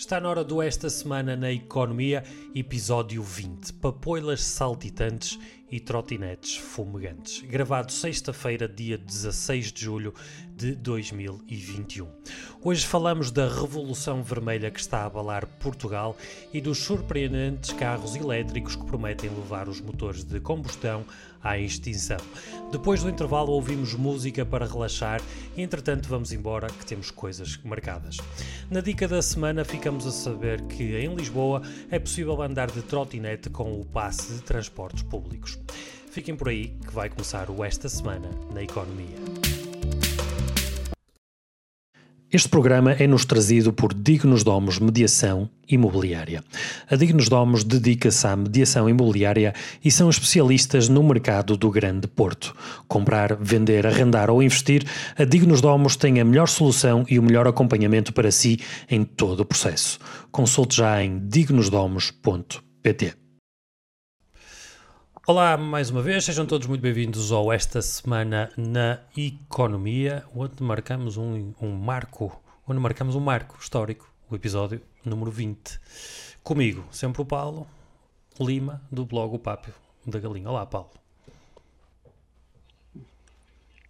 Está na hora do Esta Semana na Economia, episódio 20. Papoilas saltitantes e trotinetes fumegantes. Gravado sexta-feira, dia 16 de julho de 2021. Hoje falamos da revolução vermelha que está a abalar Portugal e dos surpreendentes carros elétricos que prometem levar os motores de combustão à extinção. Depois do intervalo ouvimos música para relaxar e entretanto vamos embora que temos coisas marcadas. Na dica da semana ficamos a saber que em Lisboa é possível andar de trotinete com o passe de transportes públicos. Fiquem por aí que vai começar o Esta Semana na Economia. Este programa é-nos trazido por Dignos Domos Mediação Imobiliária. A Dignos Domos dedica-se à mediação imobiliária e são especialistas no mercado do Grande Porto. Comprar, vender, arrendar ou investir, a Dignos Domos tem a melhor solução e o melhor acompanhamento para si em todo o processo. Consulte já em dignosdomos.pt. Olá, mais uma vez, sejam todos muito bem-vindos ao Esta Semana na Economia, onde marcamos um, um marco, onde marcamos um marco histórico, o episódio número 20. Comigo, sempre o Paulo Lima, do blog O Pápio da Galinha. Olá, Paulo.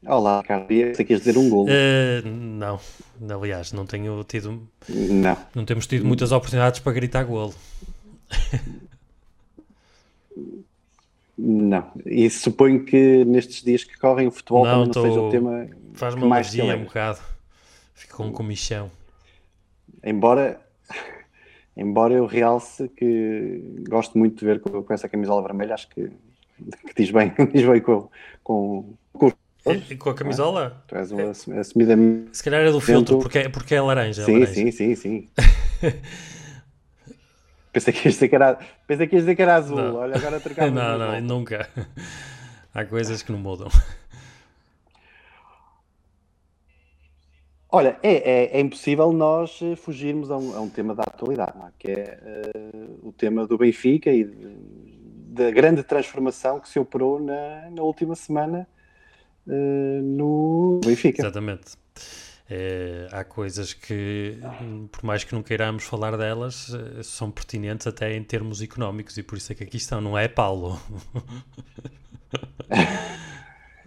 Olá, Carlos. Você quis dizer um gol? Uh, não, aliás, não tenho tido. Não. Não temos tido muitas oportunidades para gritar golo. Não, e suponho que nestes dias que correm o futebol não, não tô... seja o tema Faz-me mais se um bocado, fico com um comichão. Embora, embora eu realce que gosto muito de ver com, com essa camisola vermelha, acho que, que diz bem, diz bem com, com, com e, com a camisola? Ah, tu és uma é. assumida. Se calhar é do filtro, porque é, porque é laranja. Sim, é laranja. sim, sim, sim. Pensei que ias dizer que era, pensei que, ias dizer que era azul. Não. Olha, agora trocava. não, não, nunca. Há coisas que não mudam. Olha, é, é, é, impossível nós fugirmos a um, a um tema da atualidade, é? que é uh, o tema do Benfica e da grande transformação que se operou na, na última semana uh, no Benfica. Exatamente. É, há coisas que, por mais que não queiramos falar delas, eh, são pertinentes até em termos económicos e por isso é que aqui estão, não é, Paulo?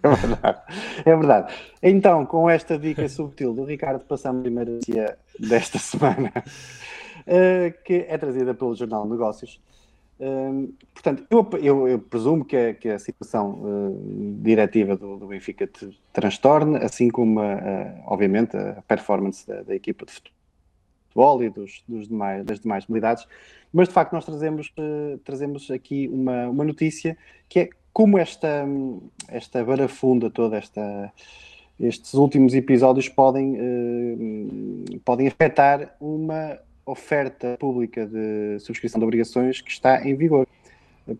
É verdade. É verdade. Então, com esta dica subtil do Ricardo, passamos a primeira dia desta semana, uh, que é trazida pelo Jornal Negócios portanto, eu, eu, eu, presumo que a, que a situação uh, diretiva do, do, Benfica te transtorne, assim como, obviamente, a performance da, da, equipa de futebol e dos, dos demais, das demais modalidades. Mas, de facto, nós trazemos, uh, trazemos aqui uma, uma notícia que é como esta, esta barafunda toda, esta, estes últimos episódios podem, uh, podem afetar uma oferta pública de subscrição de obrigações que está em vigor.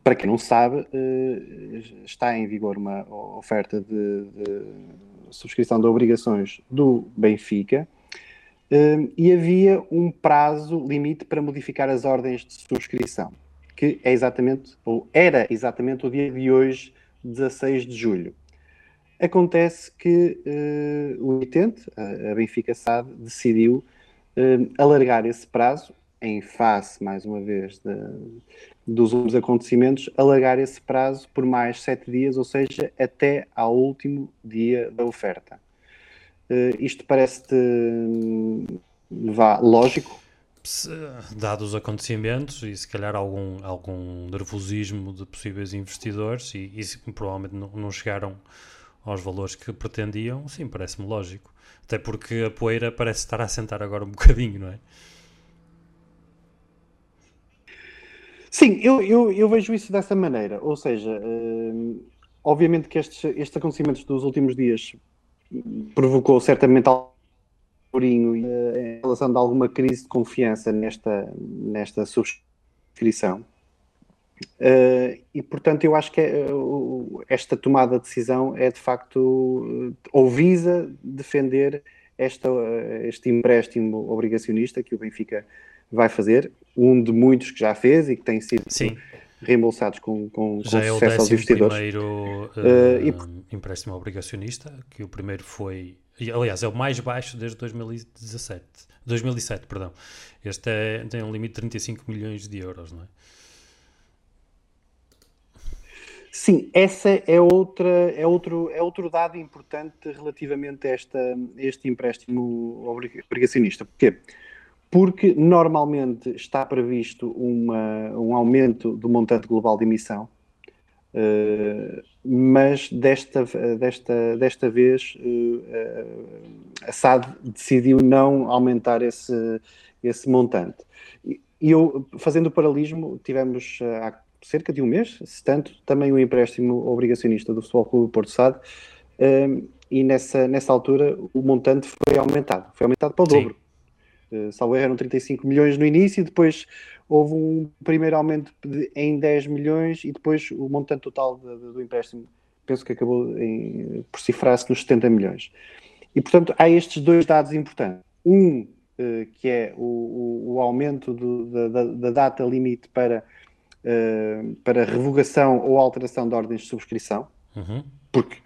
Para quem não sabe, eh, está em vigor uma oferta de, de subscrição de obrigações do Benfica eh, e havia um prazo limite para modificar as ordens de subscrição, que é exatamente, ou era exatamente o dia de hoje, 16 de julho. Acontece que uh, o emitente, a Benfica SAD, decidiu uh, alargar esse prazo, em face, mais uma vez, de, dos últimos acontecimentos, alargar esse prazo por mais sete dias, ou seja, até ao último dia da oferta. Uh, isto parece-te lógico? Dados os acontecimentos e se calhar algum, algum nervosismo de possíveis investidores e, e provavelmente não chegaram aos valores que pretendiam, sim, parece-me lógico. Até porque a poeira parece estar a assentar agora um bocadinho, não é? Sim, eu, eu, eu vejo isso dessa maneira. Ou seja, uh, obviamente que estes, estes acontecimentos dos últimos dias provocou certamente uh, em relação de alguma crise de confiança nesta, nesta subscrição. Uh, e portanto, eu acho que é, uh, esta tomada de decisão é de facto uh, ou visa defender esta, este empréstimo obrigacionista que o Benfica vai fazer, um de muitos que já fez e que tem sido reembolsados com, com, Já com é o sucesso aos décimo investidores. primeiro Eh, e uh, empréstimo obrigacionista, que o primeiro foi, aliás, é o mais baixo desde 2017, 2007, perdão. Este é, tem um limite de 35 milhões de euros, não é? Sim, essa é outra é outro é outro dado importante relativamente a, esta, este empréstimo obrig- obrigacionista. Porquê? Porque normalmente está previsto uma, um aumento do montante global de emissão, eh, mas desta, desta, desta vez eh, a SAD decidiu não aumentar esse, esse montante. E eu, fazendo o paralelismo, tivemos eh, cerca de um mês, se tanto, também o empréstimo obrigacionista do Futebol Clube Porto SAD, eh, e nessa, nessa altura o montante foi aumentado, foi aumentado para o Sim. dobro. Uh, salvo eram 35 milhões no início, depois houve um primeiro aumento de- em 10 milhões e depois o montante total de- de- do empréstimo penso que acabou em, por cifrar-se nos 70 milhões. E portanto há estes dois dados importantes. Um, eh, que é o, o- o aumento do- da, da- da data limite para, eh, para revogação ou alteração de ordens de subscrição, Uhum. porque,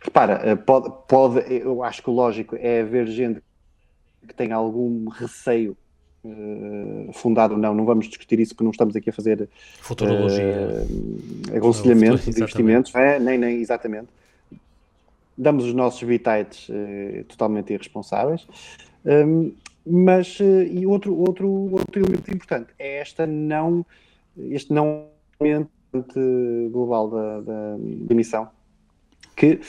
repara, eh, pode, pode, eu acho que o lógico é haver gente que tem algum receio eh, fundado ou não, não vamos discutir isso porque não estamos aqui a fazer Futurologia. eh, aconselhamento de investimentos, é, nem, nem, exatamente. Damos os nossos bitites eh, totalmente irresponsáveis. Um, mas, eh, e outro, outro, outro elemento importante é esta não, este não aumento global da, da, da emissão, que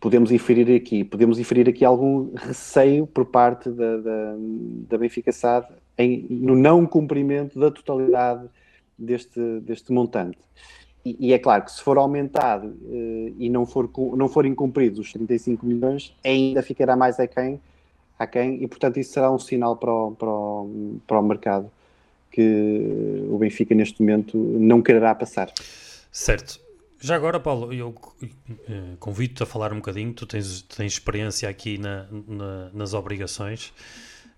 podemos inferir aqui, podemos inferir aqui algum receio por parte da, da, da Benfica SAD em, no não cumprimento da totalidade deste, deste montante. E, e é claro que se for aumentado eh, e não, for, não forem cumpridos os 35 milhões, ainda ficará mais aquém, aquém e portanto isso será um sinal para o, para o, para o mercado que o Benfica neste momento não quererá passar. Certo. Já agora, Paulo, eu eh, convido-te a falar um bocadinho. Tu tens, tens experiência aqui na- na- nas obrigações.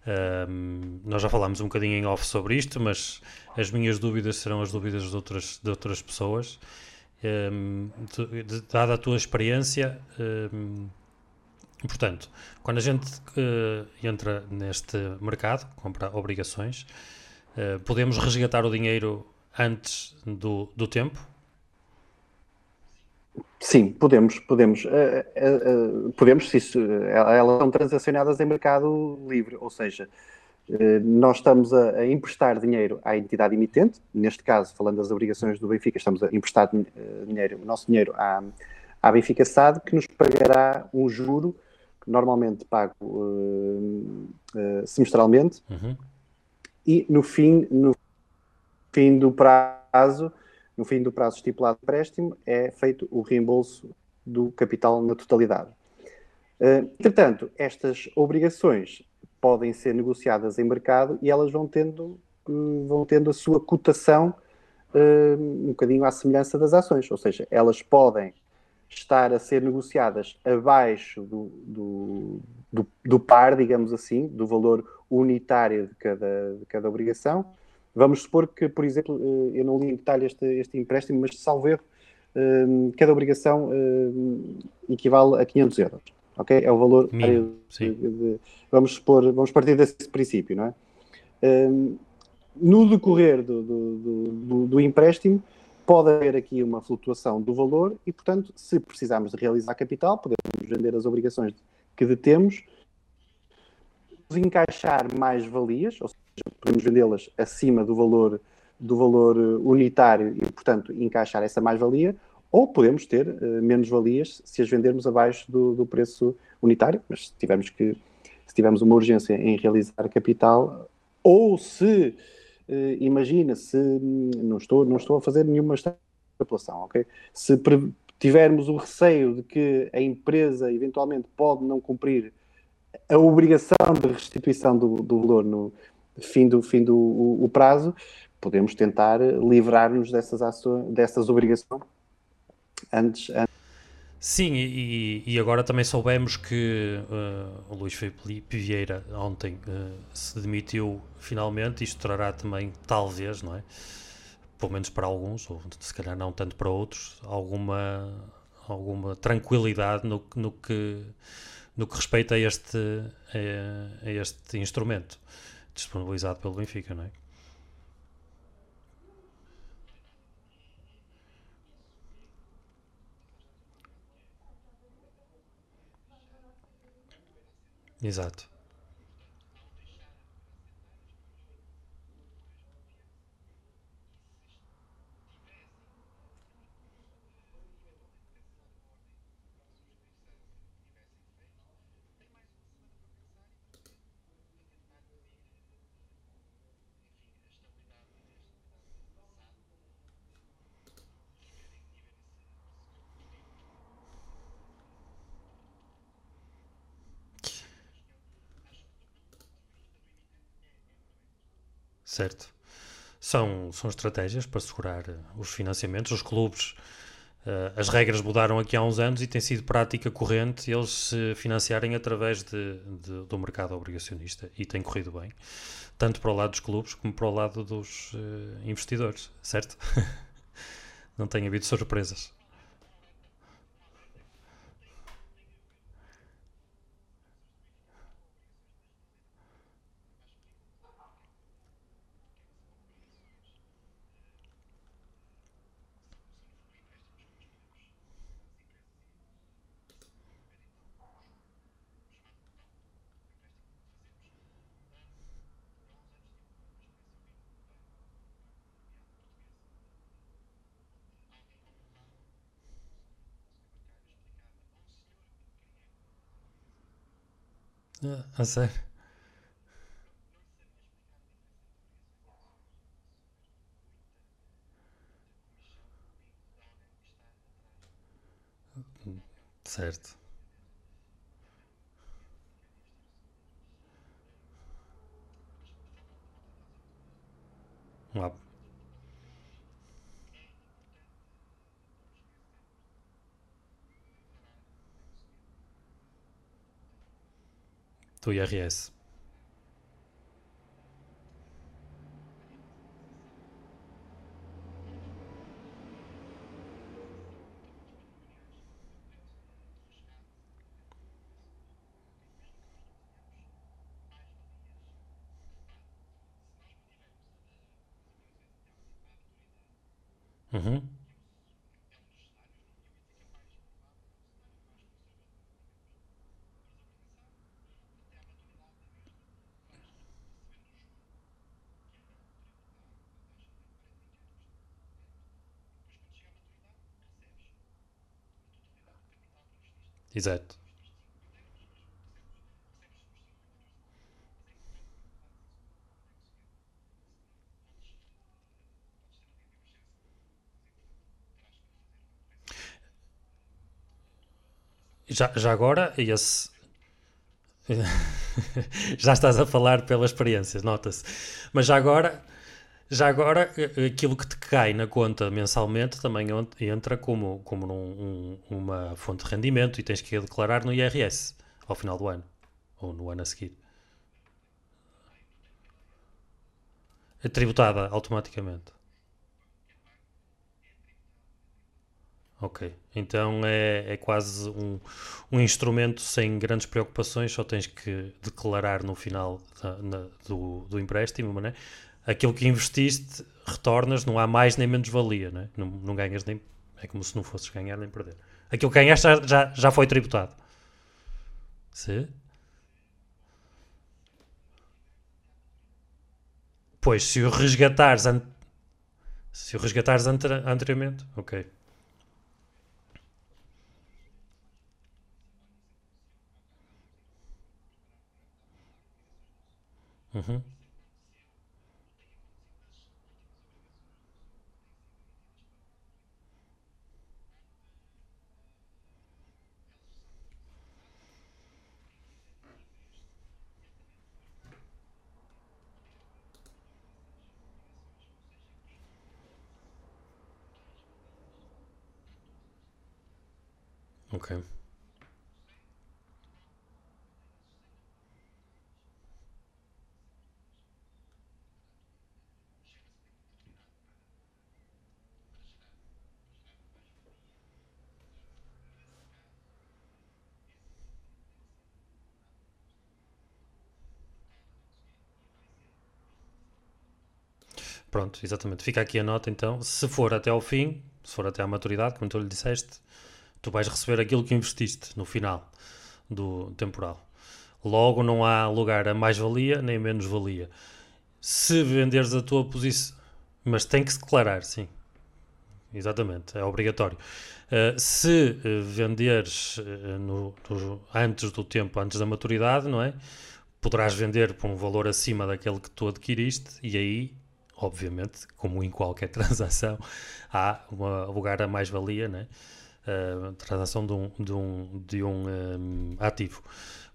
Ahm, nós já falámos um bocadinho em off sobre isto, mas as minhas dúvidas serão as dúvidas de outras, de outras pessoas. Ahm, tu- dada a tua experiência, ahm, portanto, quando a gente eh, entra neste mercado, compra obrigações, eh, podemos resgatar o dinheiro antes do, do tempo? Sim, podemos, podemos. Eh, eh, podemos, se isso, elas são transacionadas em mercado livre, ou seja, nós estamos a, a emprestar dinheiro à entidade emitente, neste caso, falando das obrigações do Benfica, estamos a emprestar dinheiro, o nosso dinheiro à, à Benfica SAD, que nos pagará um juro, que normalmente pago semestralmente, Uhum. E no fim, no fim do prazo, no fim do prazo estipulado de empréstimo, é feito o reembolso do capital na totalidade. Eh, Entretanto, estas obrigações podem ser negociadas em mercado e elas vão tendo, eh, vão tendo a sua cotação eh, um bocadinho à semelhança das ações, ou seja, elas podem estar a ser negociadas abaixo do, do, do, do par, digamos assim, do valor unitário de cada, de cada obrigação. Vamos supor que, por exemplo, eh, eu não li em detalhe este, este empréstimo, mas salvo erro, eh, cada obrigação eh, equivale a 500 euros. Ok? É o valor de- de- vamos supor, vamos partir desse princípio, não é? Um, no decorrer do, do, do- do- do empréstimo, pode haver aqui uma flutuação do valor e, portanto, se precisarmos de realizar capital, podemos vender as obrigações que detemos, encaixar mais valias, ou seja, podemos vendê-las acima do valor do valor eh, unitário e, portanto, encaixar essa mais-valia, ou podemos ter eh, menos valias se as vendermos abaixo do, do preço unitário, mas se tivermos que se tivermos uma urgência em realizar capital, ou se eh, imagina se hum, não estou não estou a fazer nenhuma extrapolação, ok? Se pre- tivermos o receio de que a empresa eventualmente pode não cumprir a obrigação de restituição do, do valor no fim do fim do o, o prazo, podemos tentar livrar-nos dessas ações, dessas obrigações antes, antes Sim, e, e agora também soubemos que eh, o Luís Filipe Vieira ontem eh, se demitiu finalmente, isto trará também, talvez, não é? Pelo menos para alguns, ou se calhar não tanto para outros, alguma, alguma tranquilidade no, no, que, no que respeita a este, a, a este instrumento disponibilizado pelo Benfica, não é? Exato. Certo. São, são estratégias para segurar eh, os financiamentos. Os clubes, uh, as regras mudaram aqui há uns anos e tem sido prática corrente eles se financiarem através de, de, do mercado obrigacionista e tem corrido bem, tanto para o lado dos clubes como para o lado dos uh, investidores, certo? Não tem havido surpresas. A sério? Certo. Lá, do IRS. Uhum. Exato. Já, já agora, esse. já estás a falar pela experiência, nota-se. Mas já agora, já agora, aquilo que te cai na conta mensalmente também entra como, como num, um, uma fonte de rendimento e tens que declarar no IRS ao final do ano ou no ano a seguir. É tributada automaticamente. Ok, então é, é quase um, um instrumento sem grandes preocupações, só tens que declarar no final da, na, do, do empréstimo, né? Aquilo que investiste retornas, não há mais nem menos valia, né? não, não ganhas nem. É como se não fosses ganhar nem perder. Aquilo que ganhaste já, já, já foi tributado. Se? Pois, se o resgatares, an... se o resgatares anteriormente, ok. Uhum. Ok. Pronto, exatamente. Fica aqui a nota então. Se for até ao fim, se for até à maturidade, como tu lhe disseste, tu vais receber aquilo que investiste no final do temporal. Logo, não há lugar a mais-valia nem menos-valia. Se venderes a tua posição, mas tem que se declarar, sim. Exatamente, é obrigatório. Uh, se uh, venderes uh, no, no, antes do tempo, antes da maturidade, não é? Poderás vender por um valor acima daquele que tu adquiriste e aí, obviamente, como em qualquer transação, há uma lugar a mais-valia, não é? Transação de um, de um, de um, um ativo.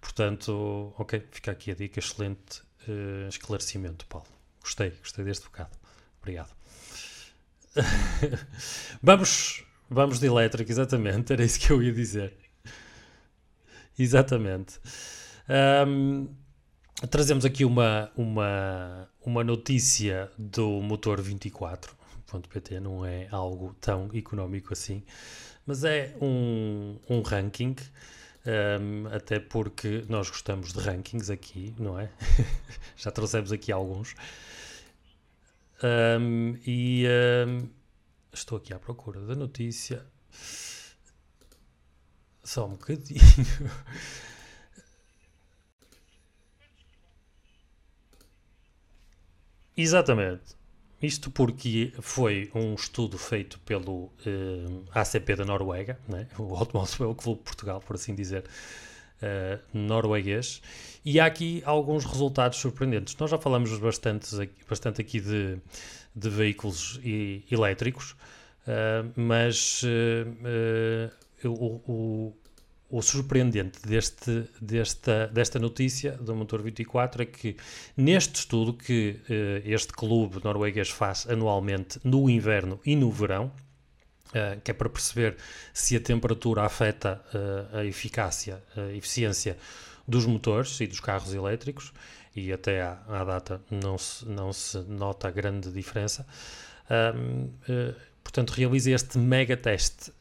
Portanto, ok, fica aqui a dica, excelente esclarecimento, Paulo. Gostei, gostei deste bocado. Obrigado. vamos, vamos de elétrico, exatamente, era isso que eu ia dizer. Exatamente. Um, trazemos aqui uma, uma, uma notícia do motor 24.pt, não é algo tão económico assim, mas é um, um ranking. Um, até porque nós gostamos de rankings aqui, não é? Já trouxemos aqui alguns. Um, e um, estou aqui à procura da notícia. Só um bocadinho. Exatamente. Isto porque foi um estudo feito pelo uh, ACP da Noruega, né? o Automóvel Clube de Portugal, por assim dizer, uh, norueguês, e há aqui alguns resultados surpreendentes. Nós já falamos bastante, bastante aqui de, de veículos e, elétricos, uh, mas uh, o, o, o, surpreendente deste, desta, desta notícia do Motor 24 é que neste estudo que este clube norueguês faz anualmente no inverno e no verão, Uh, que é para perceber se a temperatura afeta uh, a eficácia, a eficiência dos motores e dos carros elétricos, e até à, à data não se, não se nota grande diferença. Portanto, realiza este mega teste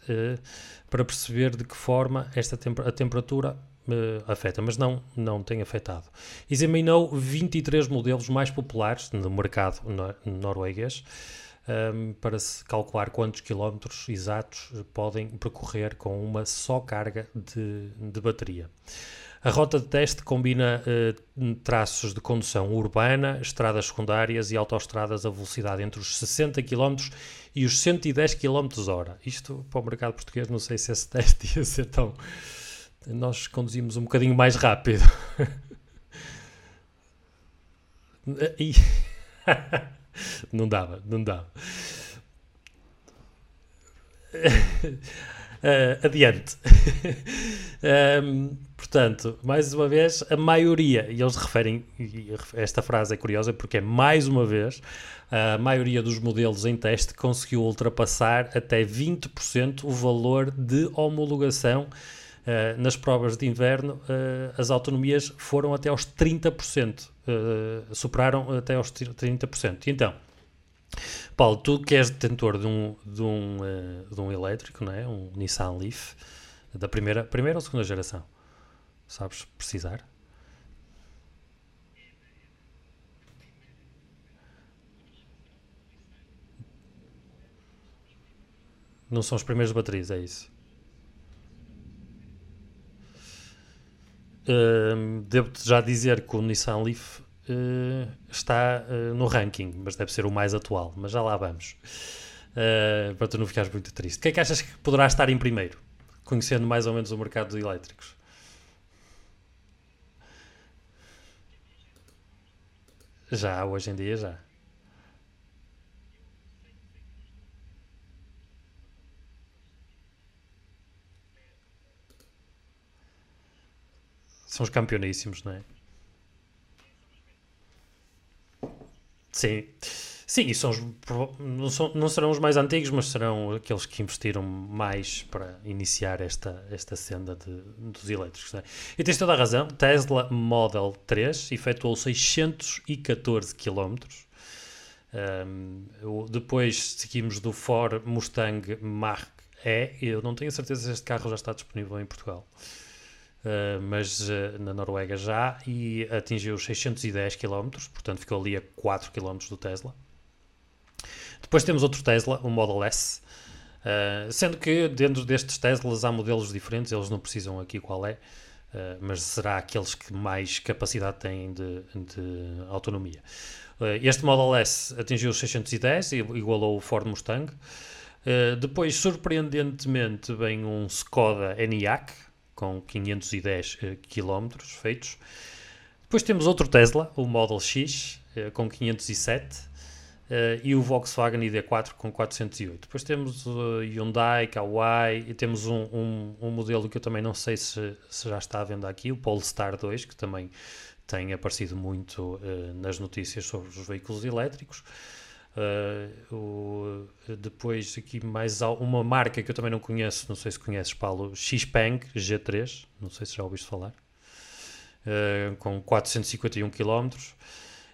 para perceber de que forma esta temper a temperatura afeta, mas não, não tem afetado. Examinou 23 modelos mais populares no mercado norueguês um, para se calcular quantos quilómetros exatos podem percorrer com uma só carga de, de bateria. A rota de teste combina uh, traços de condução urbana, estradas secundárias e autoestradas a velocidade entre os 60 km e os 110 km hora. Isto para o mercado português, não sei se esse teste ia ser tão. Nós conduzimos um bocadinho mais rápido. e... não dava, não dava. Uh, adiante. um, portanto, mais uma vez, a maioria, e eles referem, e esta frase é curiosa porque é mais uma vez, a maioria dos modelos em teste conseguiu ultrapassar até 20% o valor de homologação. Uh, nas provas de inverno, uh, as autonomias foram até aos 30%, superaram até aos 30%. E então, Paulo, tu que és detentor de um, de um, uh, de um elétrico, não é? um Nissan Leaf, da primeira, primeira ou segunda geração? Sabes precisar? Não são as primeiras baterias, é isso? Uh, Devo-te já dizer que o Nissan Leaf uh, está uh, no ranking, mas deve ser o mais atual. Mas já lá vamos. Uh, para tu não ficares muito triste. O que é que achas que poderá estar em primeiro? Conhecendo mais ou menos o mercado de elétricos. Já, hoje em dia já. São os campeoníssimos, não é? Sim. Sim, e são, não, são, não serão os mais antigos, mas serão aqueles que investiram mais para iniciar esta, esta senda de, dos elétricos. Né? E tens toda a razão, Tesla Model 3 efetuou 614 km. Um, depois seguimos do Ford Mustang Mach-E. Eu não tenho certeza se este carro já está disponível em Portugal. Uh, mas uh, na Noruega já, e atingiu 610 km, portanto ficou ali a 4 km do Tesla. Depois temos outro Tesla, o Model S. Uh, sendo que dentro destes Teslas há modelos diferentes, eles não precisam aqui qual é, mas será aqueles que mais capacidade têm de, de autonomia. Este Model S atingiu os 610 e igualou o Ford Mustang. depois, surpreendentemente, vem um Skoda Enyaq com 510 km feitos. Depois temos outro Tesla, o Model X, com 507 Uh, e o Volkswagen ID4 com 408. Depois temos o Hyundai, Kauai e temos um, um, um, modelo que eu também não sei se, se, já está à venda aqui, o Polestar 2, que também tem aparecido muito uh, nas notícias sobre os veículos elétricos. Uh, o, depois aqui mais uma marca que eu também não conheço, não sei se conheces Paulo, Xpeng G3, não sei se já ouviste falar, com 451 km.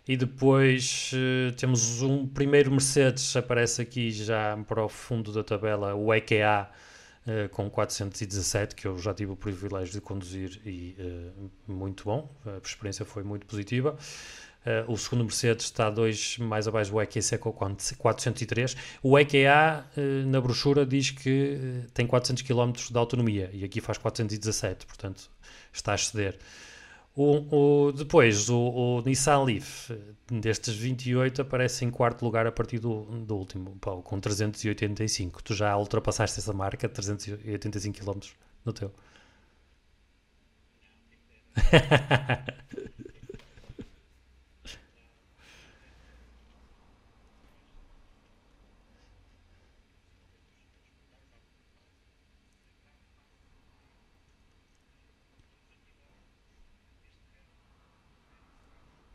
E depois uh, temos um primeiro Mercedes, aparece aqui já para o fundo da tabela, o uh, com 417, que eu já tive o privilégio de conduzir e uh, muito bom, a experiência foi muito positiva. O segundo Mercedes está dois mais abaixo do EQC com 403. O EQA na brochura diz que tem 400 km de autonomia e aqui faz 417, portanto está a exceder. O, o, depois, o, o, Nissan Leaf, destes 28, aparece em quarto lugar a partir do, do último, com 385. Tu já ultrapassaste essa marca, 385 km no teu.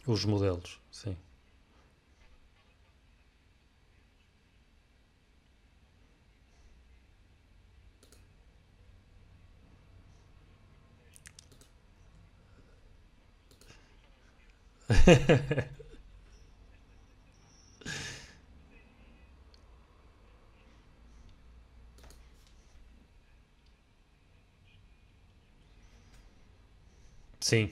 Os modelos, sim. Sim.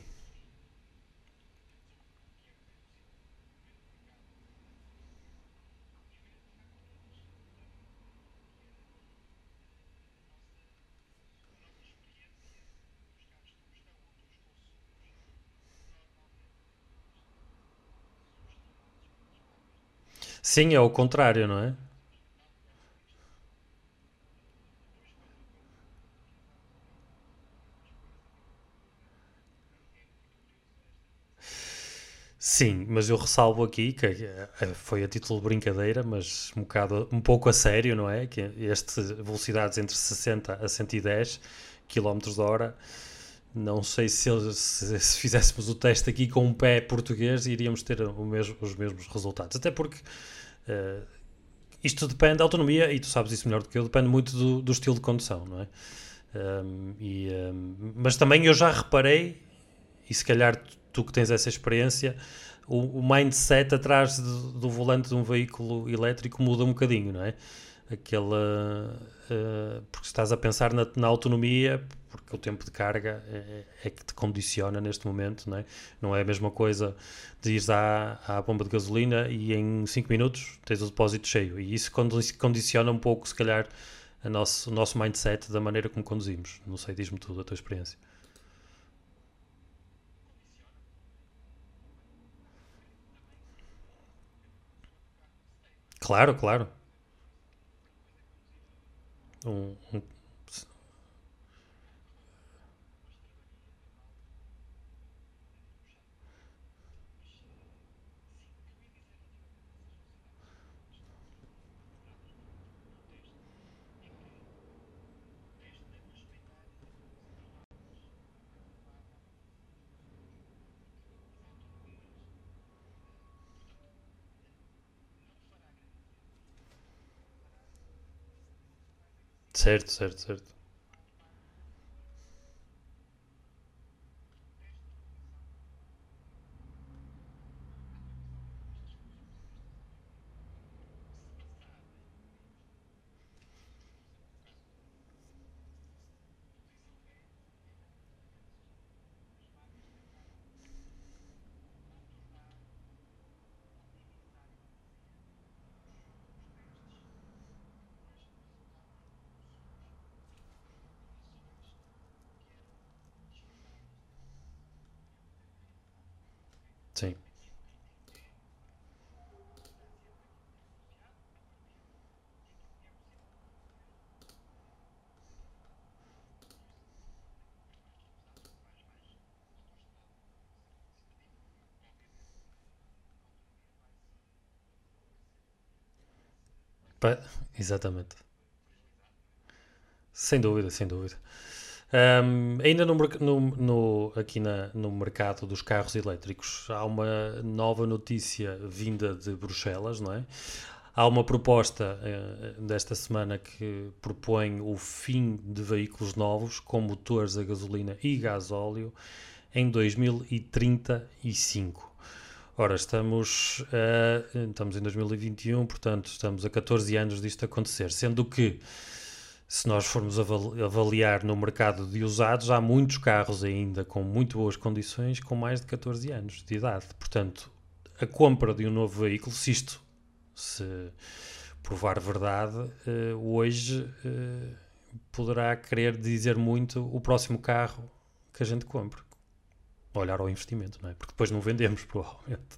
Sim, é o contrário, não é? Sim, mas eu ressalvo aqui que eh, foi a título de brincadeira, mas um, bocado, um pouco a sério, não é? Que este velocidades entre 60 a 110 km hora, não sei se, se, se, fizéssemos o teste aqui com um pé português iríamos ter mesmo, os mesmos resultados. Até porque uh, isto depende da autonomia, e tu sabes isso melhor do que eu, depende muito do, do estilo de condução, não é? Um, e, um, mas também eu já reparei, e se calhar tu que tens essa experiência, o, o mindset atrás do, do, volante de um veículo elétrico muda um bocadinho, não é? Aquela. Uh, porque estás a pensar na, na, autonomia, porque o tempo de carga é, é, que te condiciona neste momento, não é? Não é a mesma coisa de ires à, à bomba de gasolina e em 5 minutos tens o depósito cheio. E isso condiciona um pouco, se calhar, a nosso, o nosso mindset da maneira como conduzimos. Não sei, diz-me tudo a tua experiência. Claro, claro. Um, um, Certo, certo, certo. Exatamente. Sem dúvida, sem dúvida. Ahm, ainda no, no- no- aqui na- no mercado dos carros elétricos, há uma nova notícia vinda de Bruxelas, não é? Há uma proposta eh, desta semana que propõe o fim de veículos novos com motores a gasolina e gasóleo em 2035. Ora, estamos, estamos em 2021, portanto, estamos a 14 anos disto acontecer, sendo que se nós formos aval- avaliar no mercado de usados, há muitos carros ainda com muito boas condições com mais de 14 anos de idade. Portanto, a compra de um novo veículo, se isto se provar verdade, eh, hoje eh, poderá querer dizer muito o próximo carro que a gente compre. Olhar ao investimento, não é? Porque depois não vendemos, provavelmente.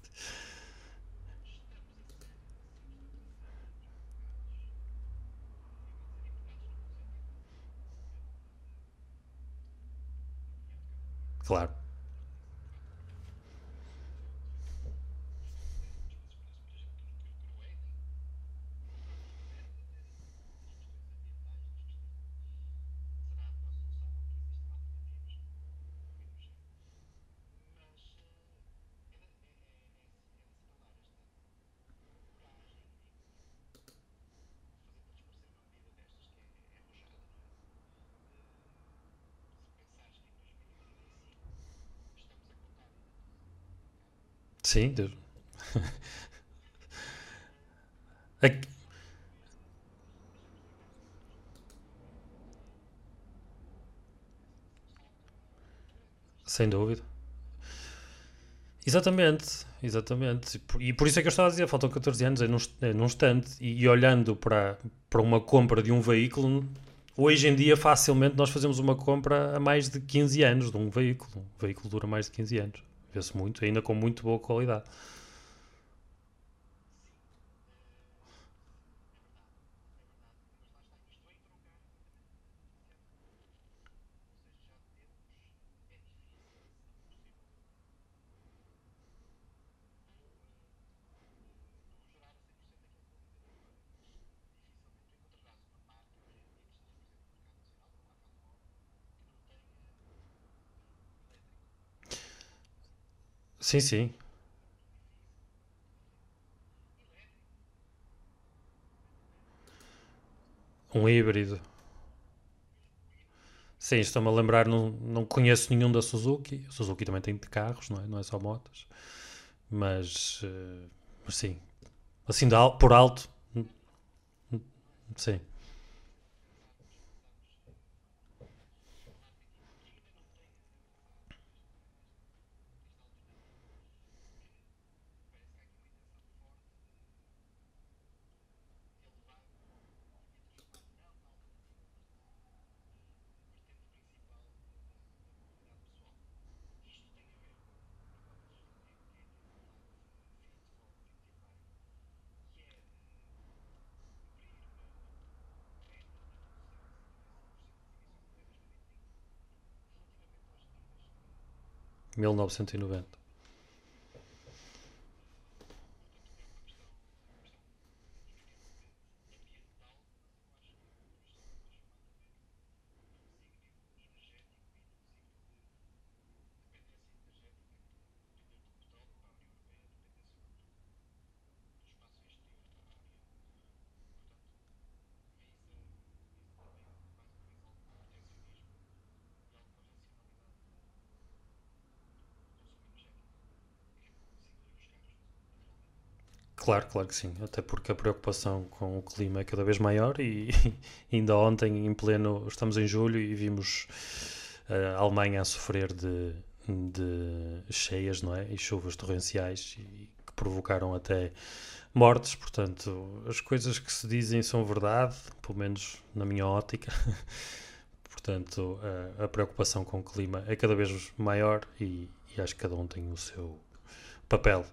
Claro. Sim, Deus. Aqui- sem dúvida. Exatamente, exatamente. E por, isso é que eu estava a dizer, faltam 14 anos, é num, é num instante, e, e olhando para, para uma compra de um veículo, hoje em dia facilmente nós fazemos uma compra a mais de 15 anos de um veículo. Um veículo dura mais de 15 anos. Vê-se muito, ainda com muito boa qualidade. Sim, sim, um híbrido. Sim, estou-me a lembrar, não, não conheço nenhum da Suzuki. A Suzuki também tem de carros, não é? Não é só motos. Mas, eh, mas sim, assim de por alto, sim. 1990. Claro, claro que sim. Até porque a preocupação com o clima é cada vez maior e ainda ontem, em pleno, estamos em julho e vimos a Alemanha a sofrer de, de cheias, não é? E chuvas torrenciais e que provocaram até mortes. Portanto, as coisas que se dizem são verdade, pelo menos na minha ótica. Portanto, a, a preocupação com o clima é cada vez maior e, e acho que cada um tem o seu, papel.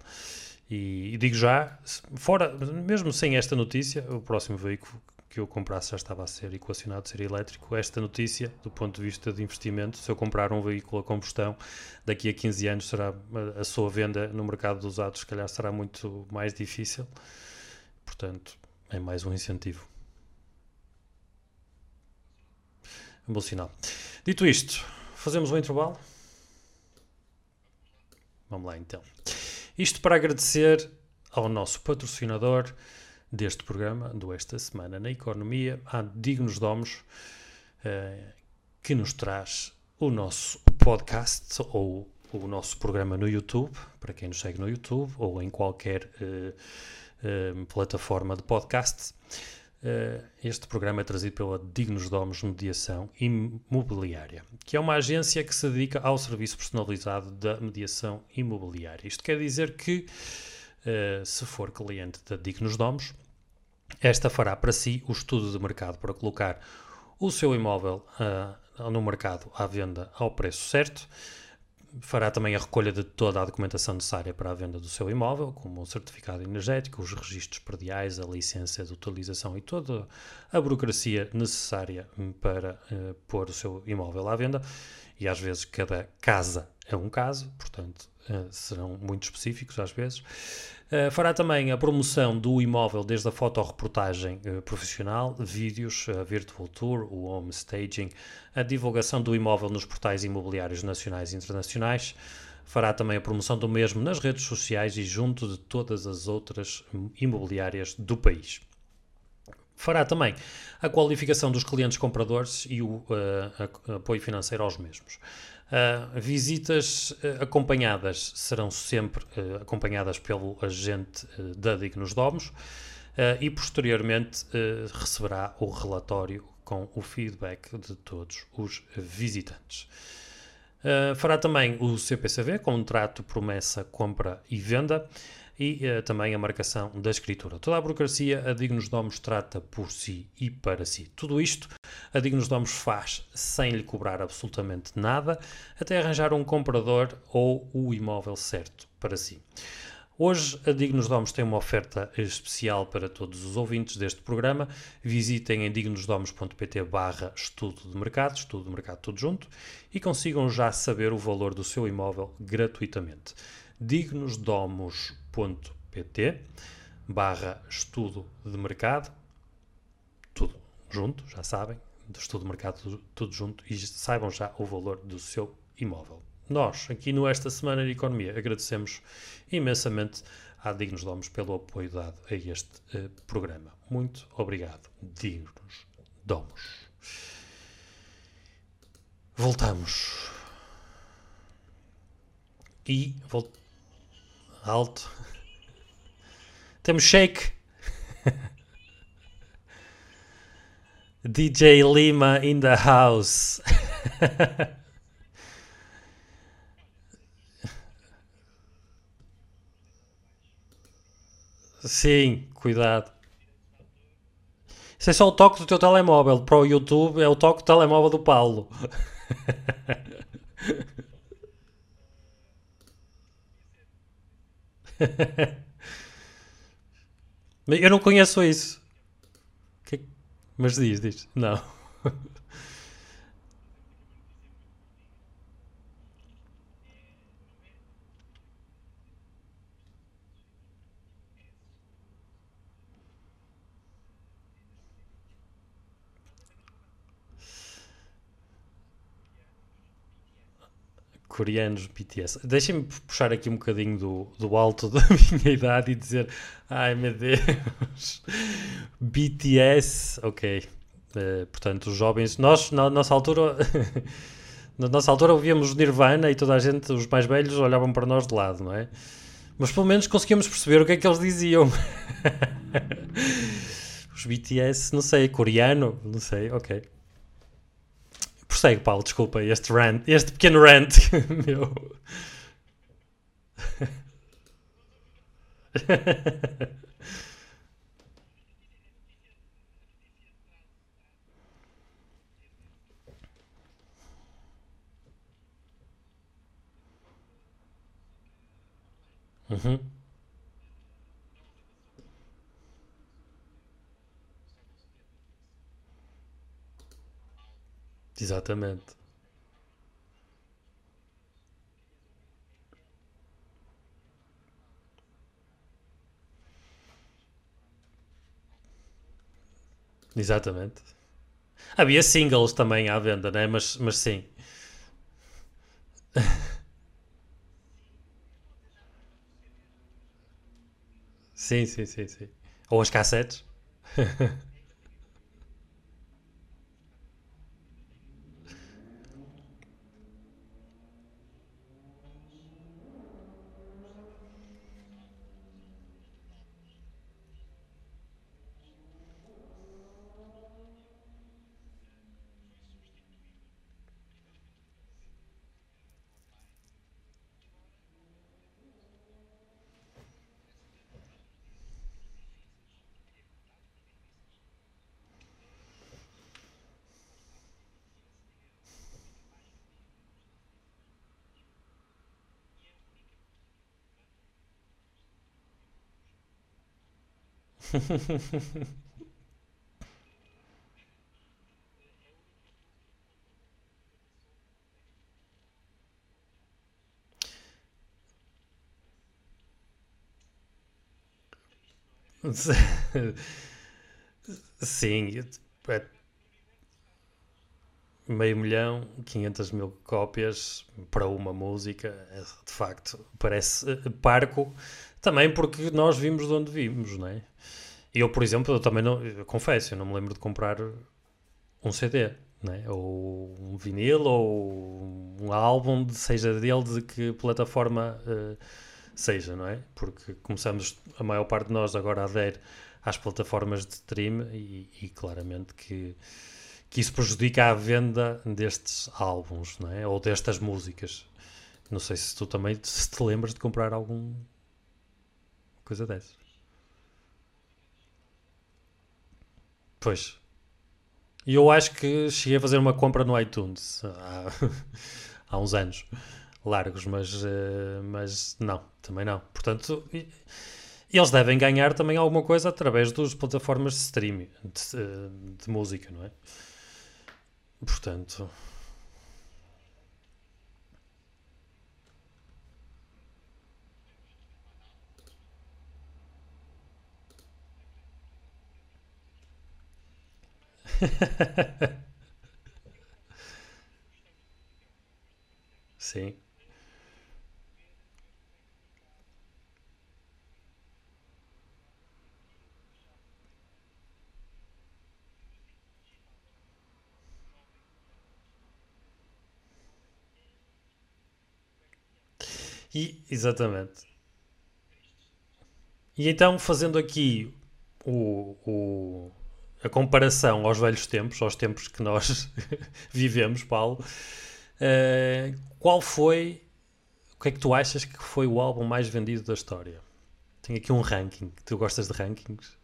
E, e, digo já, fora, mesmo sem esta notícia, o próximo veículo que eu comprasse já estava a ser equacionado ser elétrico. Esta notícia, do ponto de vista de investimento, se eu comprar um veículo a combustão, daqui a 15 anos será a sua venda no mercado dos usados, se calhar será muito mais difícil. Portanto, é mais um incentivo. Um bom sinal. Dito isto, fazemos um intervalo? Vamos lá então. Isto para agradecer ao nosso patrocinador deste programa, do Esta Semana na Economia, a Dignos Domos, eh, que nos traz o nosso podcast ou o nosso programa no YouTube, para quem nos segue no YouTube ou em qualquer eh, eh, plataforma de podcast. Este programa é trazido pela Dignos Domos Mediação Imobiliária, que é uma agência que se dedica ao serviço personalizado da mediação imobiliária. Isto quer dizer que, se for cliente da Dignos Domos, esta fará para si o estudo de mercado para colocar o seu imóvel uh, no mercado à venda ao preço certo. Fará também a recolha de toda a documentação necessária para a venda do seu imóvel, como o certificado energético, os registros prediais, a licença de utilização e toda a burocracia necessária para uh, pôr o seu imóvel à venda. E às vezes cada casa é um caso, portanto uh, serão muito específicos às vezes. Uh, fará também a promoção do imóvel desde a fotoreportagem uh, profissional, vídeos, a virtual tour, o home staging, a divulgação do imóvel nos portais imobiliários nacionais e internacionais. Fará também a promoção do mesmo nas redes sociais e junto de todas as outras imobiliárias do país. Fará também a qualificação dos clientes compradores e o uh, apoio financeiro aos mesmos. Uh, visitas uh, acompanhadas serão sempre uh, acompanhadas pelo agente da Dignos Domos e posteriormente receberá o relatório com o feedback de todos os visitantes. fará também o CPCV, contrato, promessa, compra e venda, e uh, também a marcação da escritura. Toda a burocracia a Dignos Domos trata por si e para si. Tudo isto a Dignos Domos faz sem lhe cobrar absolutamente nada, até arranjar um comprador ou o imóvel certo para si. Hoje a Dignos Domos tem uma oferta especial para todos os ouvintes deste programa. Visitem em dignosdomos.pt barra estudo de mercado, estudo de mercado tudo junto, e consigam já saber o valor do seu imóvel gratuitamente. dignosdomos.pt barra estudo de mercado, tudo junto, já sabem, do estudo de mercado tudo, junto e saibam já o valor do seu imóvel. Nós, aqui no Esta Semana de Economia, agradecemos imensamente à Dignos Domos pelo apoio dado a este uh, programa. Muito obrigado, Dignos Domos. Voltamos. E volt... alto. Temos shake. DJ Lima in the house. Sim, cuidado. Isso é só o toque do teu telemóvel. Para o YouTube é o toque do telemóvel do Paulo. Eu não conheço isso. Mas diz, diz. Não. coreanos BTS. Deixem-me puxar aqui um bocadinho do, do alto da minha idade e dizer: ai meu Deus, BTS, ok. Uh, portanto, os jovens, nós na nossa altura. na nossa altura ouvíamos Nirvana e toda a gente, os mais velhos, olhavam para nós de lado, não é? Mas pelo menos conseguíamos perceber o que é que eles diziam. os BTS, não sei, coreano, não sei, ok. Prossegue, Paulo, desculpa, este rant, este pequeno rant meu. Uhum. Exatamente. Exatamente. Havia singles também à venda, né? Mas, mas sim. Sim, sim, sim, sim. Ou as cassetes. Sim, é meio milhão, 500 mil cópias para uma música, é, de facto, parece eh, parco, também porque nós vimos de onde vimos, não é? Eu, por exemplo, eu também não, eu confesso, eu não me lembro de comprar um CD, né? ou um vinil, ou um álbum, seja dele de que plataforma uh, seja, não é? Porque começamos, a maior parte de nós agora a aderir às plataformas de stream e, e claramente que, que isso prejudica a venda destes álbuns, não é? Ou destas músicas. Não sei se tu também se te lembras de comprar algum coisa dessas. Pois. E eu acho que cheguei a fazer uma compra no iTunes há, há uns anos largos, mas, uh, mas não, também não. Portanto, eles devem ganhar também alguma coisa através das plataformas de streaming de, eh, de música, não é? Portanto. Sim. E, exatamente. E então, fazendo aqui o, o, a comparação aos velhos tempos, aos tempos que nós vivemos, Paulo, uh, qual foi, o que é que tu achas que foi o álbum mais vendido da história? Tenho aqui um ranking. Tu gostas de rankings?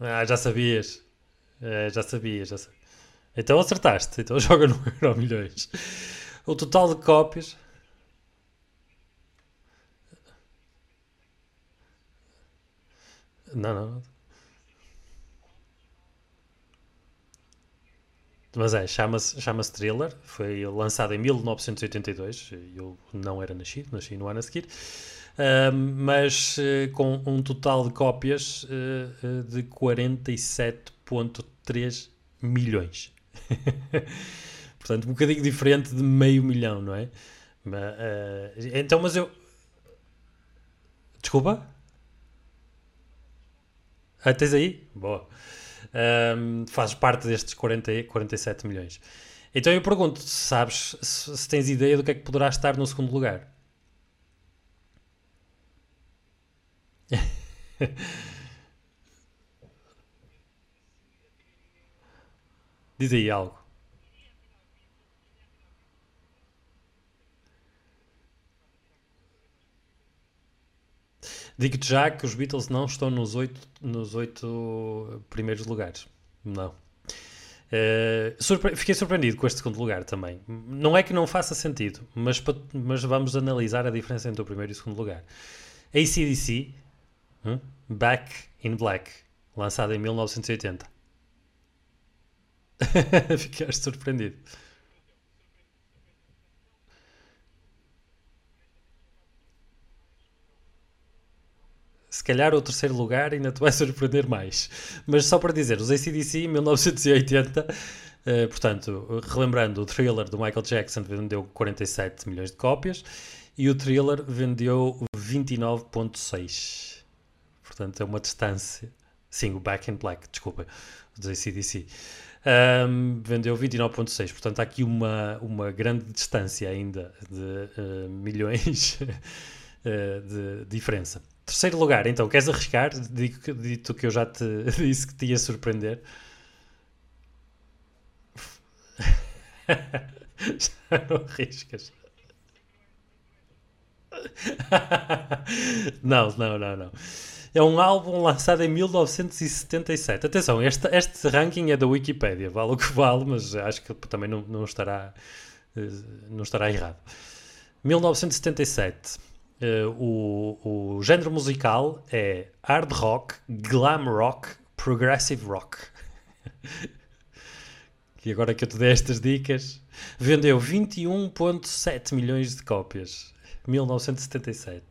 Ah, já sabias. É, já sabia, já sabia. Então acertaste. Então joga no Euro Milhões. O total de cópias. Não, não. Mas é, chama-se chama Thriller. Foi lançado em 1982. Eu não era nascido, nasci no ano a seguir. Uh, mas uh, com um total de cópias uh, de 47,3 milhões. Portanto, um bocadinho diferente de meio milhão, não é? Mas, então, mas eu. Desculpa? Ah, tens aí? Boa. Um, fazes parte destes 40, 47 milhões. Então eu pergunto, sabes se, se tens ideia do que é que poderá estar no segundo lugar? Diz aí algo. Digo-te já que os Beatles não estão nos oito, nos oito primeiros lugares. Não. Uh, surpre fiquei surpreendido com este segundo lugar também. Não é que não faça sentido, mas, mas vamos analisar a diferença entre o primeiro e o segundo lugar. ACDC, huh? Back in Black, lançado em 1980. Ficaste surpreendido. Se calhar o terceiro lugar ainda te vai surpreender mais. Mas só para dizer, os ACDC em 1980, uh, portanto, relembrando, o thriller do Michael Jackson vendeu 47 milhões de cópias e o thriller vendeu 29,6. Portanto, é uma distância. Sim, o Back in Black, desculpa, dos ACDC. Um, vendeu 29,6. Portanto, há aqui uma, uma grande distância ainda de uh, milhões uh, de diferença. Terceiro lugar, então, queres arriscar? Digo, dito que eu já te disse que te ia surpreender. já não arriscas. não, não, não, não. É um álbum lançado em 1977. Atenção, este, este ranking é da Wikipedia, vale o que vale, mas acho que também não, não, estará, eh, não estará errado. 1977. Uh, o, o género musical é hard rock, glam rock, progressive rock. e agora que eu te dei estas dicas, vendeu 21,7 milhões de cópias. 1977.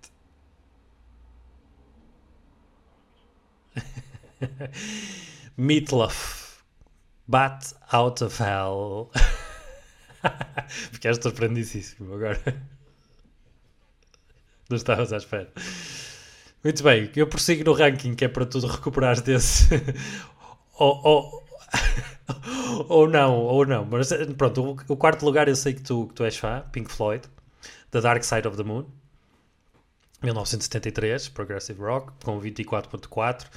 Meatloaf. Bat Out of Hell. Ficaste surpreendíssimo agora. Não estavas à espera. Muito bem, eu prossigo no ranking que é para tu recuperares desse. ou, ou, ou não, ou não. Mas pronto, o, quarto lugar eu sei que tu, que tu és fã, Pink Floyd, The Dark Side of the Moon. 1973, Progressive Rock, com 24.4. Uh,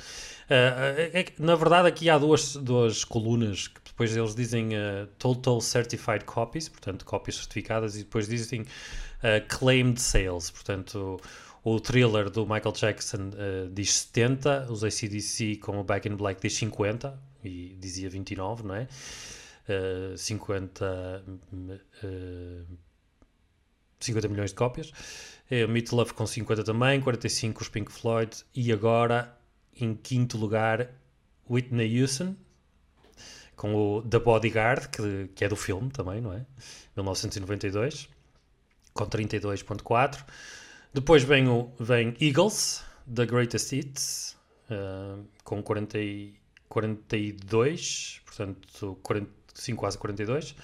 é, é, na verdade, aqui há duas, duas colunas que depois eles dizem uh, Total Certified Copies, portanto, cópias certificadas, e depois dizem uh, claimed sales, portanto o, o thriller do Michael Jackson uh, diz 70, os ACDC com o Back in Black diz 50 e dizia 29, não é? Uh, 50, uh, 50 milhões de cópias. Uh, Meat Love com 50 também, 45 os Pink Floyd e agora em quinto lugar Whitney Houston com o The Bodyguard, que, que é do filme também, não é? 1992 com 32.4. Depois vem, o, vem Eagles, The Greatest Hits, uh, com 40, 42, portanto 45, quase 42.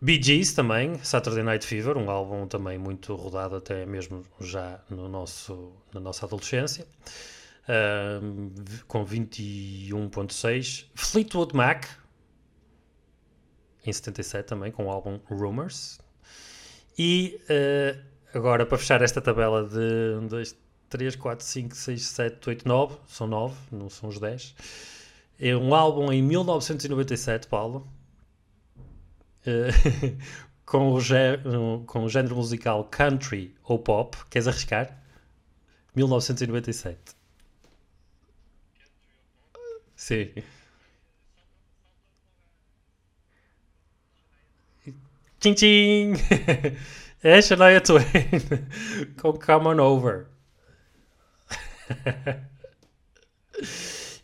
Bee Gees também, Saturday Night Fever, um álbum também muito rodado até mesmo já no nosso, na nossa adolescência, uh, com 21.6. Fleetwood Mac, em 77 também, com o álbum Rumors, e uh, agora, para fechar esta tabela de 1, 2, 3, 4, 5, 6, 7, 8, 9, são 9, não são os 10. É um álbum em 1997, Paulo, uh, com, o com o género musical country ou pop. Queres arriscar? 1997. Sim. Tchim, tchim! é Shania Twain com Come On Over.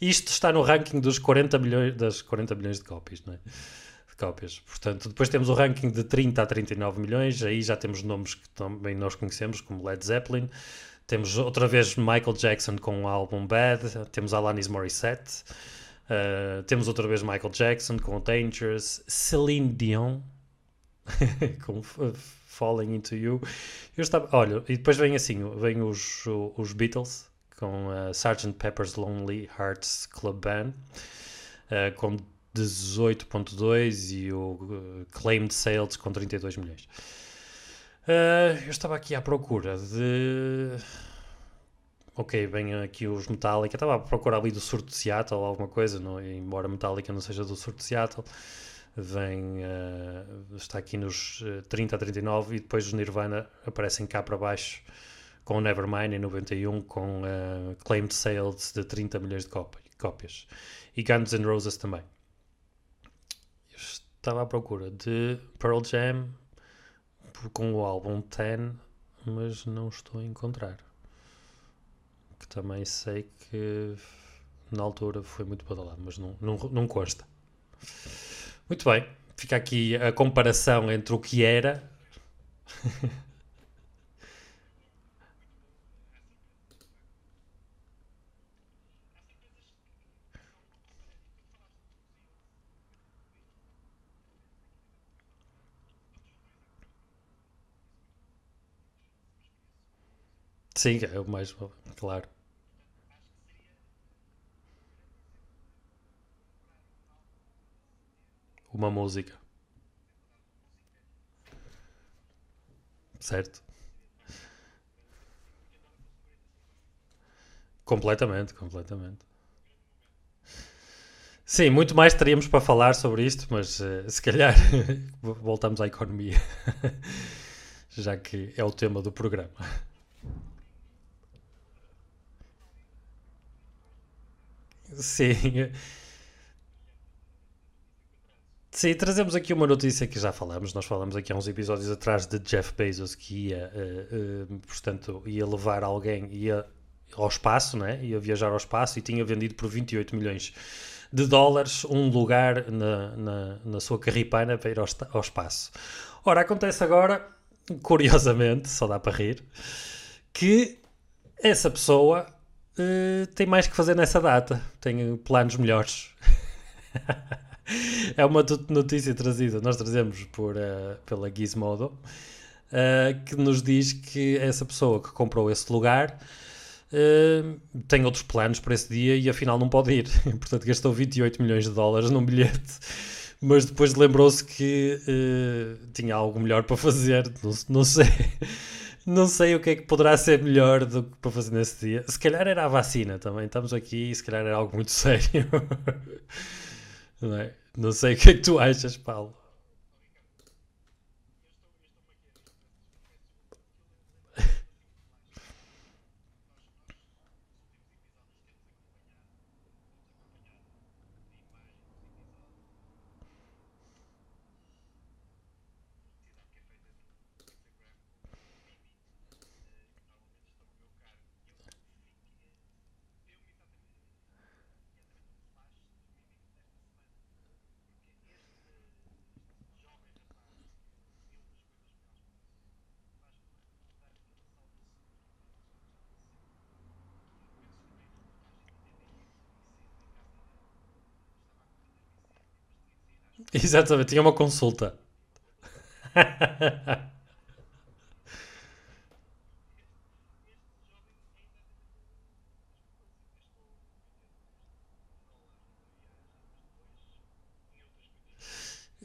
Isto está no ranking dos 40 milhões, das 40 milhões de cópias, não é? De cópias. Portanto, depois temos o ranking de 30 a 39 milhões, aí já temos nomes que também nós conhecemos, como Led Zeppelin. Temos outra vez Michael Jackson com o álbum Bad, temos Alanis Morissette, uh, temos outra vez Michael Jackson com Dangerous, Celine Dion, com Falling Into You. Eu estava, olha, e depois vem assim, vem os, os Beatles com uh, Sgt. Pepper's Lonely Hearts Club Band uh, com 18.2 e o uh, Claimed Sales com 32 milhões. Uh, eu estava aqui à procura de ok, vem aqui os Metallica, estava à procura ali do surto de Seattle, alguma coisa, não? embora Metallica não seja do surto de Seattle, vem, uh, está aqui nos 30 eh, a 39 e depois os Nirvana aparecem cá para baixo com Nevermind em 91 com uh, claimed sales de 30 milhões de cópias e Guns N' Roses também. estava à procura de Pearl Jam com o álbum Ten, mas não estou a encontrar. Que também sei que na altura foi muito badalado, mas não, não, não consta. Muito bem, fica aqui a comparação entre o que era. Sim, é o mais claro. Uma música. Certo? Completamente, completamente. Sim, muito mais teríamos para falar sobre isto, mas uh, se calhar voltamos à economia, já que é o tema do programa. Sim. Sim, trazemos aqui uma notícia que já falamos. Nós falamos aqui há uns episódios atrás de Jeff Bezos que ia, uh, uh, portanto, ia levar alguém ia ao espaço, né? ia viajar ao espaço e tinha vendido por 28 milhões de dólares um lugar na, na, na sua carripana para ir ao, ao espaço. Ora, acontece agora, curiosamente, só dá para rir, que essa pessoa uh, tem mais que fazer nessa data, tem planos melhores. é uma notícia trazida, nós trazemos por, uh, pela Gizmodo, uh, que nos diz que essa pessoa que comprou esse lugar uh, tem outros planos para esse dia e afinal não pode ir. Portanto, gastou 28 milhões de dólares num bilhete. Mas depois lembrou-se que tinha algo melhor para fazer. Não, não sei. Não sei o que é que poderá ser melhor do que para fazer nesse dia. Se calhar era a vacina também. Estamos aqui e se calhar era algo muito sério. Não, é? não sei o que é que tu achas, Paulo. Exatamente, tinha uma consulta.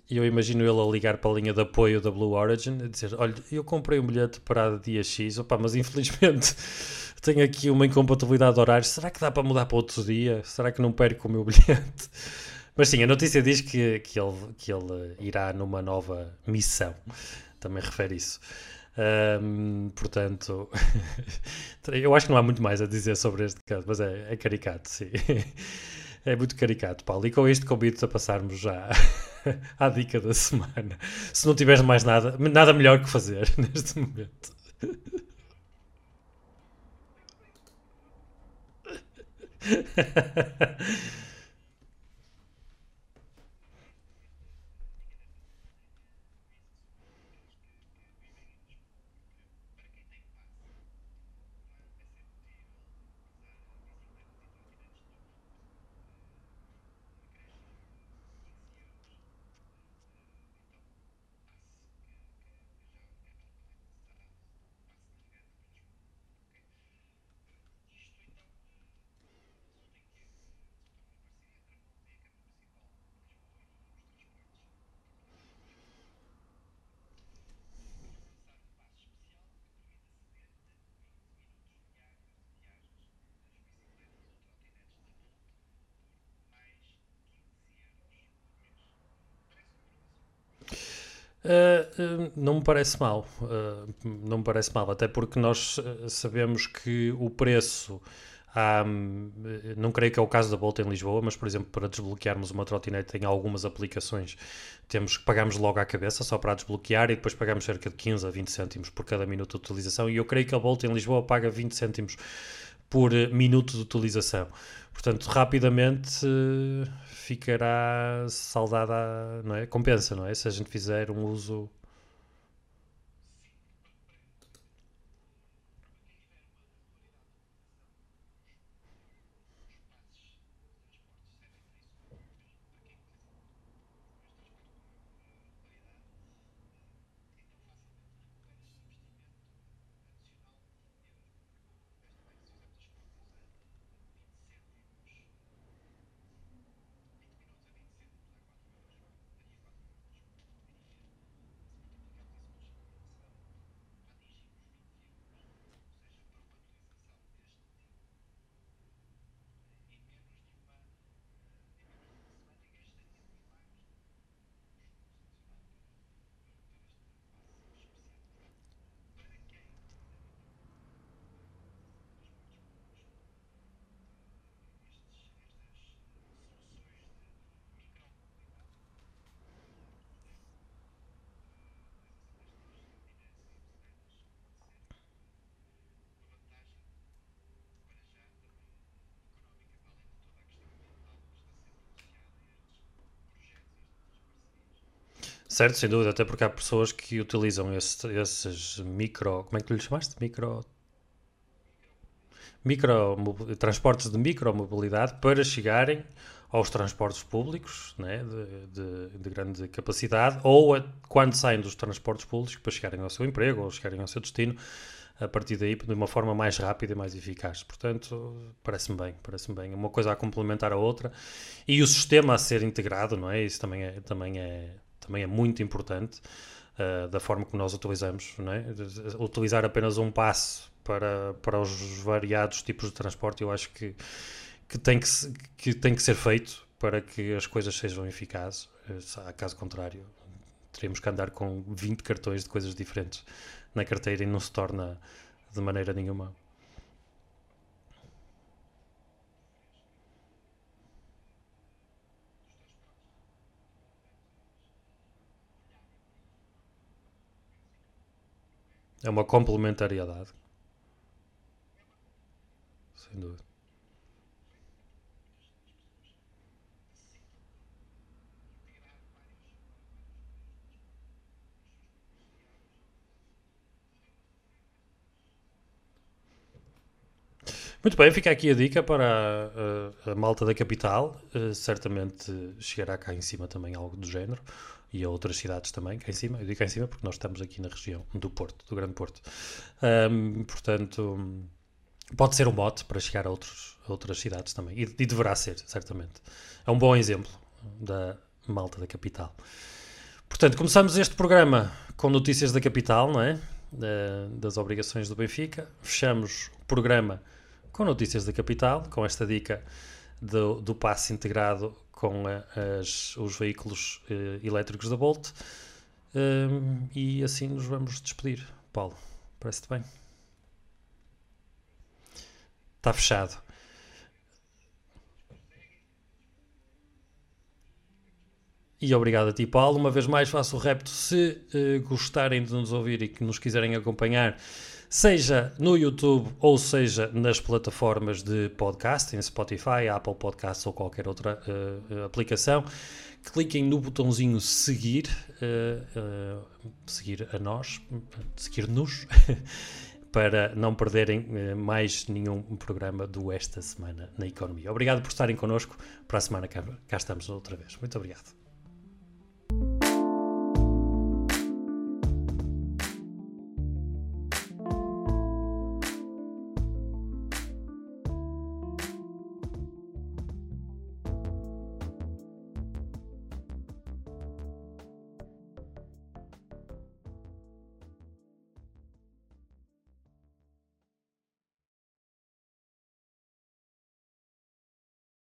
E eu imagino ele a ligar para a linha de apoio da Blue Origin e dizer: Olha, eu comprei um bilhete para dia X, opa, mas infelizmente tenho aqui uma incompatibilidade de horários. Será que dá para mudar para outro dia? Será que não perco o meu bilhete? Mas sim, a notícia diz que, que, ele, que ele irá numa nova missão. Também refere isso. Um, portanto, eu acho que não há muito mais a dizer sobre este caso, mas é, é caricato, sim. É muito caricato, Paulo. E com isto convido-te a passarmos já à dica da semana. Se não tiveres mais nada, nada melhor que fazer neste momento. Uh, não me parece mal, uh, não me parece mal, até porque nós sabemos que o preço hum, não creio que é o caso da Bolt em Lisboa, mas por exemplo, para desbloquearmos uma trotinete em algumas aplicações, temos que pagamos logo à cabeça só para desbloquear e depois pagamos cerca de 15 a 20 cêntimos por cada minuto de utilização. E eu creio que a Bolt em Lisboa paga 20 cêntimos por minuto de utilização. Portanto, rapidamente uh, ficará saudada, não é? Compensa, não é? Se a gente fizer um uso Certo, sem dúvida, até porque há pessoas que utilizam esse, esses micro. Como é que tu lhe chamaste? Micro. Micro, transportes de micromobilidade para chegarem aos transportes públicos né, de, de, de grande capacidade ou a, quando saem dos transportes públicos para chegarem ao seu emprego ou chegarem ao seu destino a partir daí de uma forma mais rápida e mais eficaz. Portanto, parece-me bem, parece-me bem. Uma coisa a complementar a outra e o sistema a ser integrado, não é? Isso também é, também é, também é muito importante uh, da forma como nós utilizamos, é? Utilizar apenas um passo para, para os variados tipos de transporte, eu acho que, que, tem que, que tem que ser feito para que as coisas sejam eficazes. Uh, caso contrário, teríamos que andar com 20 cartões de coisas diferentes na carteira e não se torna de maneira nenhuma É uma complementariedade. Sem dúvida. Muito bem, fica aqui a dica para a, a, a malta da capital. Uh, certamente chegará cá em cima também algo do género e a outras cidades também, cá em cima. Eu digo cá em cima porque nós estamos aqui na região do Porto, do Grande Porto. Um, portanto, pode ser um mote para chegar a, outros, a outras cidades também. E, e, deverá ser, certamente. É um bom exemplo da malta da capital. Portanto, começamos este programa com notícias da capital, não é? das obrigações do Benfica. Fechamos o programa com notícias da capital, com esta dica do, do passe integrado com a, as, os veículos uh, elétricos da Bolt. Um, e assim nos vamos despedir. Paulo, parece-te bem? Está fechado. E obrigado a ti, Paulo. Uma vez mais faço o repto. Se uh, gostarem de nos ouvir e que nos quiserem acompanhar, seja no YouTube ou seja nas plataformas de podcast, em Spotify, Apple Podcasts ou qualquer outra uh, aplicação. Cliquem no botãozinho seguir, uh, uh, seguir a nós, seguir-nos, para não perderem mais nenhum programa do Esta Semana na Economia. Obrigado por estarem connosco. Para a semana cá, cá estamos outra vez. Muito obrigado.